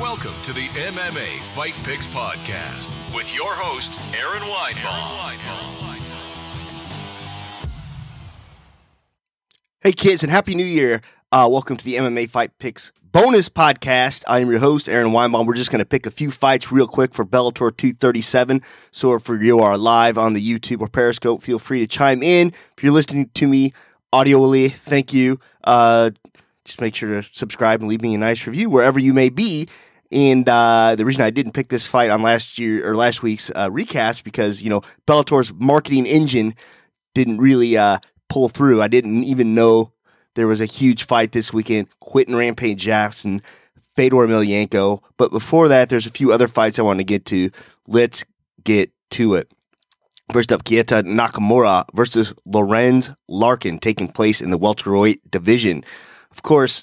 Welcome to the MMA Fight Picks Podcast with your host, Aaron Weinbaum. Hey, kids, and Happy New Year. Uh, welcome to the MMA Fight Picks bonus podcast. I am your host, Aaron Weinbaum. We're just going to pick a few fights real quick for Bellator 237. So if you are live on the YouTube or Periscope, feel free to chime in. If you're listening to me audioly, thank you. Uh, just make sure to subscribe and leave me a nice review wherever you may be. And uh, the reason I didn't pick this fight on last year or last week's uh, recap because you know Bellator's marketing engine didn't really uh, pull through. I didn't even know there was a huge fight this weekend: Quinton Rampage Jackson, Fedor Emelianenko. But before that, there's a few other fights I want to get to. Let's get to it. First up, Keita Nakamura versus Lorenz Larkin, taking place in the welterweight division. Of course,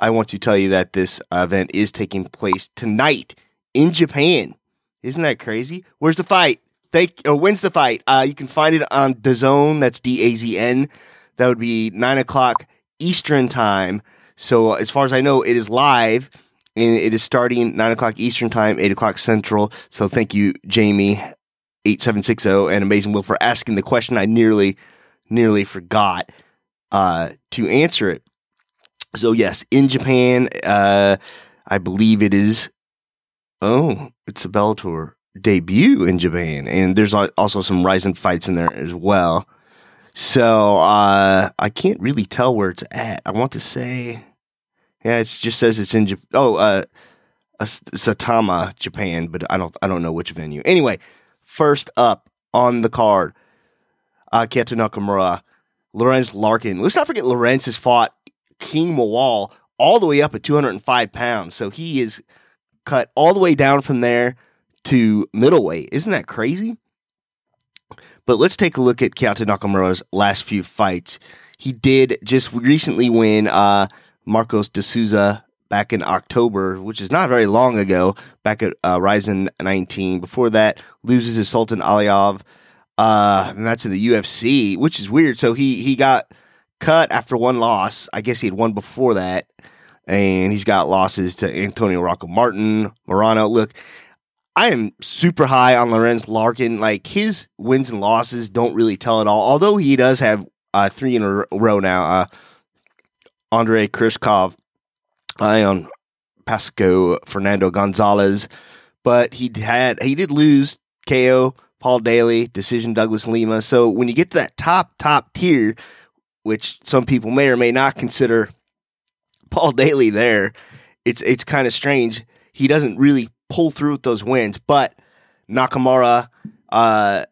I want to tell you that this event is taking place tonight in Japan. Isn't that crazy? Where's the fight? Thank or when's the fight? Uh, you can find it on DAZN. That's D A Z N. That would be nine o'clock Eastern time. So as far as I know, it is live and it is starting nine o'clock Eastern time, eight o'clock Central. So thank you, Jamie, eight seven six zero, and Amazing Will for asking the question. I nearly, nearly forgot uh, to answer it. So yes, in Japan, uh, I believe it is. Oh, it's a Bellator debut in Japan, and there's also some Rizin fights in there as well. So uh, I can't really tell where it's at. I want to say, yeah, it just says it's in. Japan. oh, uh, Saitama, Japan, but I don't. I don't know which venue. Anyway, first up on the card, uh, Nakamura, Lorenz Larkin. Let's not forget Lorenz has fought King Mo Lawal all the way up at 205 pounds. So he is cut all the way down from there to middleweight. Isn't that crazy? But let's take a look at Keita Nakamura's last few fights. He did just recently win uh, Marcos de Souza back in October, which is not very long ago, back at uh, Rizin 19. Before that, loses to Sultan Aliyev. Uh, and that's in the UFC, which is weird. So he, he got cut after one loss. I guess he had won before that. And he's got losses to Antonio Rocco Martin, Morono. Look, I am super high on Lorenz Larkin. Like his wins and losses don't really tell at all. Although he does have uh, three in a row now. Uh, Andre Koreshkov, Ion Pascu, Fernando Gonzalez, but he had he did lose KO Paul Daley, decision Douglas Lima. So when you get to that top top tier, which some people may or may not consider Paul Daley there, it's it's kind of strange. He doesn't really pull through with those wins, but Nakamura, uh,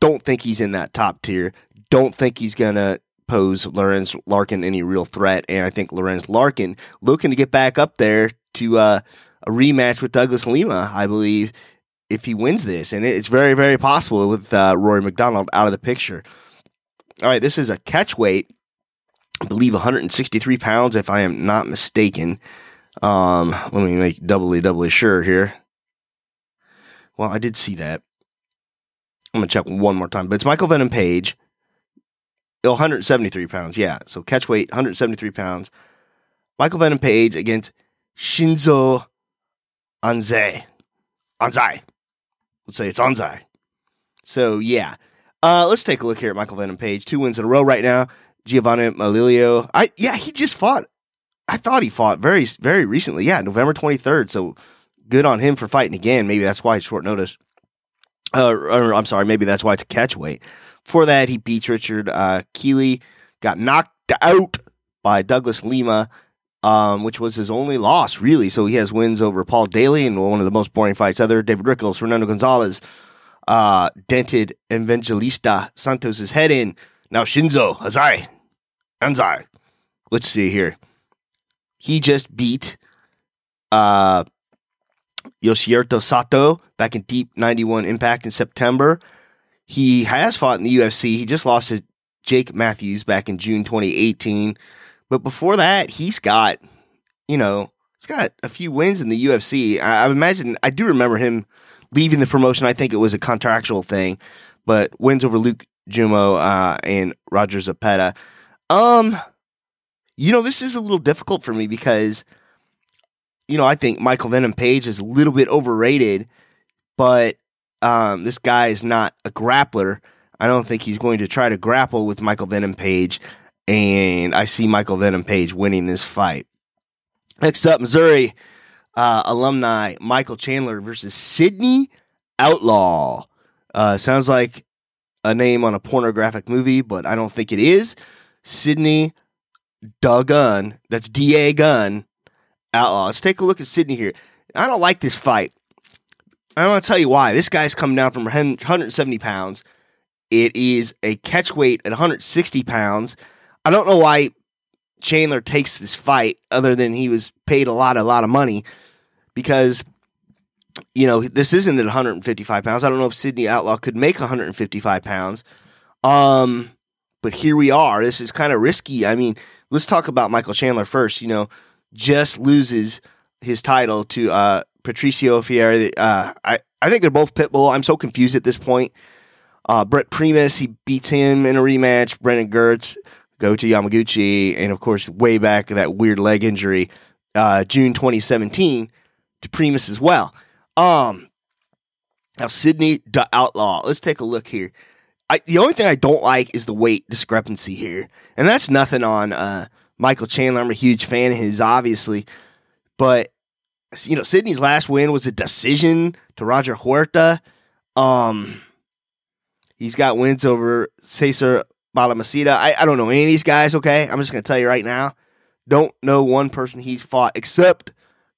don't think he's in that top tier. Don't think he's gonna pose Lorenz Larkin any real threat, and I think Lorenz Larkin looking to get back up there to uh, a rematch with Douglas Lima, I believe, if he wins this, and it's very very possible with uh, Rory MacDonald out of the picture. All right, this is a catch weight. I believe 163 pounds, if I am not mistaken. Um, let me make doubly, doubly sure here. Well, I did see that. I'm gonna check one more time, but it's Michael Venom Page. 173 pounds, yeah. So catch weight, 173 pounds. Michael Venom Page against Shinsho Anzai. Anzai. Let's say it's Anzai. So yeah, uh, let's take a look here at Michael Venom Page. Two wins in a row right now. Giovanni Melillo. I yeah, he just fought. I thought he fought very very recently. Yeah, November twenty third. So good on him for fighting again. Maybe that's why it's short notice. Uh, or, I'm sorry, maybe that's why it's a catch weight. For that, he beats Richard uh, Kiely, got knocked out by Douglas Lima, um, which was his only loss, really. So he has wins over Paul Daley and one of the most boring fights ever. David Rickels, Fernando Gonzalez, uh, dented Evangelista Santos's head in. Now Shinsho Azai, Anzai. Let's see here. He just beat uh, Yoshihiro Sato back in Deep 91 Impact in September. He has fought in the UFC. He just lost to Jake Matthews back in June 2018. But before that, he's got, you know, he's got a few wins in the UFC. I, I imagine, I do remember him leaving the promotion. I think it was a contractual thing, but wins over Luke Jumeau uh, and Roger Zapata. Um, you know, this is a little difficult for me because you know, I think Michael Venom Page is a little bit overrated, but um, this guy is not a grappler. I don't think he's going to try to grapple with Michael Venom Page, and I see Michael Venom Page winning this fight. Next up, Missouri uh, alumni Michael Chandler versus Sidney Outlaw. Uh, sounds like a name on a pornographic movie, but I don't think it is. Sidney Gun. That's D A Gun Outlaw. Let's take a look at Sidney here. I don't like this fight. I want to tell you why. This guy's coming down from 170 pounds. It is a catch weight at 160 pounds. I don't know why Chandler takes this fight other than he was paid a lot, a lot of money because, you know, this isn't at 155 pounds. I don't know if Sidney Outlaw could make 155 pounds. Um, but here we are. This is kind of risky. I mean, let's talk about Michael Chandler first. You know, just loses his title to uh, Patricio Freire. Uh, I, I think they're both Pitbull. I'm so confused at this point. Uh, Brent Primus, he beats him in a rematch. Brandon Girtz, Goiti Yamauchi, and of course, way back that weird leg injury, uh, June 2017 to Primus as well. Um, now Sidney the Outlaw. Let's take a look here. I, the only thing I don't like is the weight discrepancy here, and that's nothing on uh, Michael Chandler. I'm a huge fan of his, obviously, but you know, Sidney's last win was a decision to Roger Huerta. Um, he's got wins over Cesar Balmaceda. I, I don't know any of these guys, okay? I'm just going to tell you right now. Don't know one person he's fought except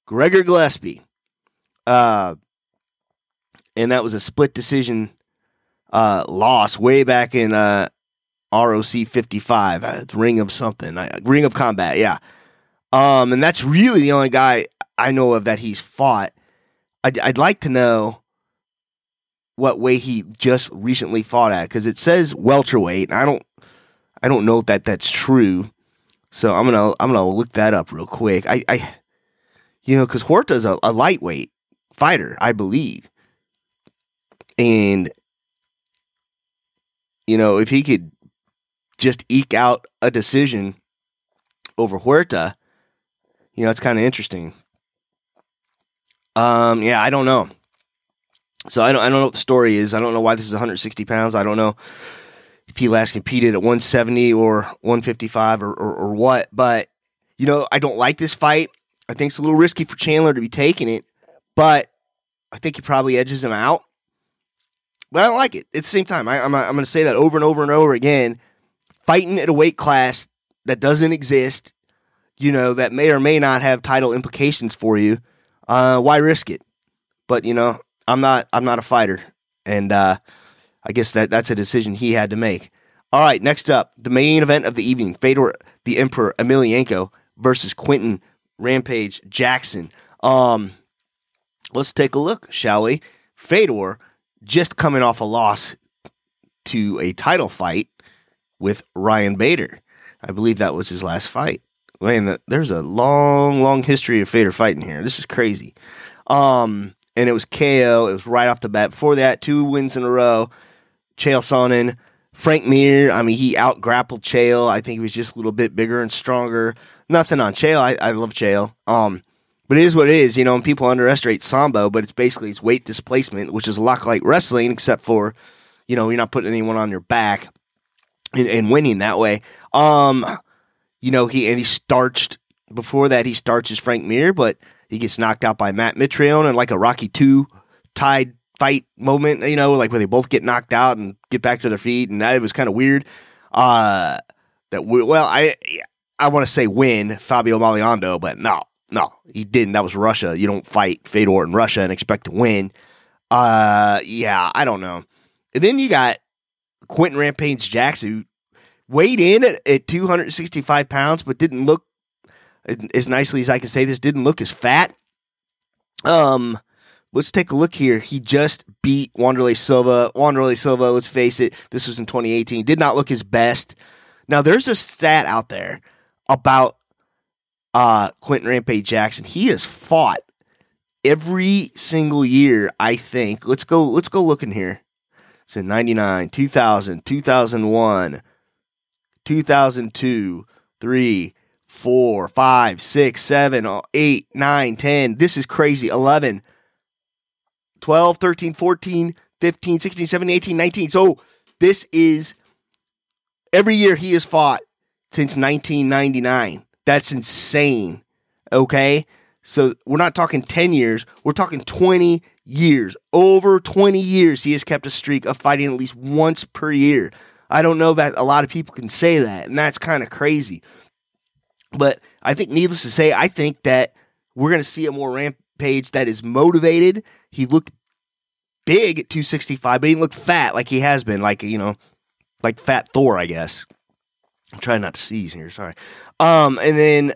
Gregor Gillespie. Uh, and that was a split decision uh, loss way back in uh, ROC 55. Uh, it's Ring of something. Ring of Combat, yeah. Um, and that's really the only guy I know of that he's fought. I'd, I'd like to know what way he just recently fought at because it says welterweight, and I don't, I don't know if that that's true. So I'm gonna I'm gonna look that up real quick. I, I you know, because Huerta's a, a lightweight fighter, I believe, and you know if he could just eke out a decision over Huerta, you know, it's kind of interesting. Um, yeah, I don't know. So I don't, I don't know what the story is. I don't know why this is 160 pounds. I don't know if he last competed at 170 or 155 or, or, or what. But you know, I don't like this fight. I think it's a little risky for Chandler to be taking it, but I think he probably edges him out. But I don't like it. At the same time, I, I'm, I'm going to say that over and over and over again. Fighting at a weight class that doesn't exist, you know, that may or may not have title implications for you uh, why risk it? But you know, I'm not I'm not a fighter, and uh, I guess that that's a decision he had to make. All right, next up, the main event of the evening: Fedor the Emperor Emelianenko versus Quinton Rampage Jackson. Um, let's take a look, shall we? Fedor just coming off a loss to a title fight with Ryan Bader. I believe that was his last fight man, there's a long, long history of Fedor fighting here. This is crazy. Um, and it was KO. It was right off the bat. Before that, two wins in a row. Chael Sonnen, Frank Mir. I mean, he out grappled Chael. I think he was just a little bit bigger and stronger. Nothing on Chael. I, I love Chael. Um, but it is what it is, you know, and people underestimate Sambo, but it's basically it's weight displacement, which is a lot like wrestling, except for, you know, you're not putting anyone on your back and, and winning that way. Um, you know, he and he starched before that he starches Frank Mir, but he gets knocked out by Matt Mitrione and like a Rocky two tied fight moment, you know, like where they both get knocked out and get back to their feet, and that was kind of weird. Uh, that well, I I want to say win Fabio Maldonado, but no, no, he didn't. That was Russia. You don't fight Fedor in Russia and expect to win. Uh, yeah, I don't know. And then you got Quinton Rampage Jackson, weighed in at, at 265 pounds, but didn't look as nicely as I can say this, didn't look as fat. Um, let's take a look here. He just beat Wanderlei Silva. Wanderlei Silva, let's face it, this was in 2018, did not look his best. Now, there's a stat out there about uh, Quinton Rampage Jackson. He has fought every single year, I think. Let's go, let's go looking here. So 99, 2000, 2001, 2002, 3, four, five, six, seven, uh, eight, nine, 10. This is crazy. 11, 12, 13, 14, 15, 16, 17, 18, 19. So this is every year he has fought since 1999. That's insane. Okay. So we're not talking 10 years, we're talking 20 years. Over 20 years, he has kept a streak of fighting at least once per year. I don't know that a lot of people can say that, and that's kind of crazy. But I think, needless to say, I think that we're going to see a more rampage that is motivated. He looked big at 265, but he didn't look fat like he has been, like, you know, like Fat Thor, I guess. I'm trying not to seize here, sorry. Um, and then,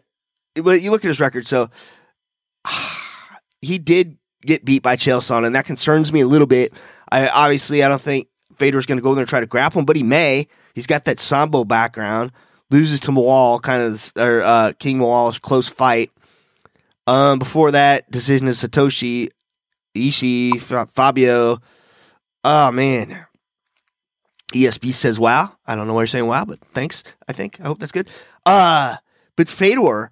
but you look at his record, so he did get beat by Chael Sonnen, and that concerns me a little bit. I obviously I don't think Fedor's going to go in there and try to grapple him, but he may. He's got that sambo background. Loses to Mawal, kind of or uh, King Mo Lawal's close fight. Um, before that, decision is Satoshi Ishii Fabio. Oh man, ESB says wow. I don't know why you're saying wow, but thanks. I think I hope that's good. Uh, but Fedor,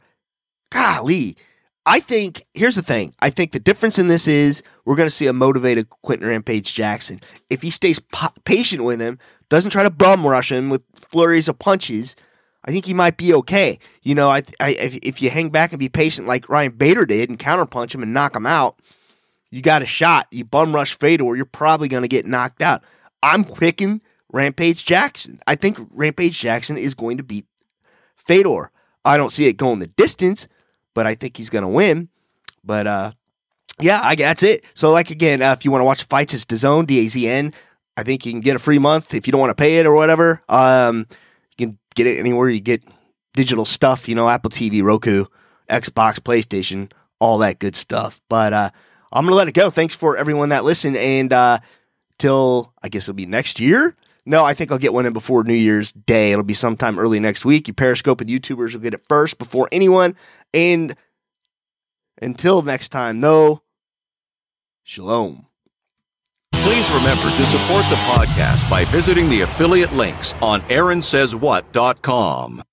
golly, I think here's the thing. I think the difference in this is we're going to see a motivated Quinton Rampage Jackson. If he stays po- patient with him, doesn't try to bum rush him with flurries of punches, I think he might be okay. You know, I, I if, if you hang back and be patient like Ryan Bader did and counterpunch him and knock him out, you got a shot. You bum rush Fedor, you're probably going to get knocked out. I'm picking Rampage Jackson. I think Rampage Jackson is going to beat Fedor. I don't see it going the distance but I think he's going to win. But uh, yeah, I, that's it. So, like again, uh, if you want to watch fights, it's DAZN, D A Z N. I think you can get a free month if you don't want to pay it or whatever. Um, get it anywhere you get digital stuff. You know, Apple TV, Roku, Xbox, PlayStation, all that good stuff. But uh, I'm gonna let it go. Thanks for everyone that listened, and uh, till I guess it'll be next year. No, I think I'll get one in before New Year's Day. It'll be sometime early next week. You Periscope and YouTubers will get it first before anyone. And until next time, though, shalom. Please remember to support the podcast by visiting the affiliate links on AaronSaysWhat.com.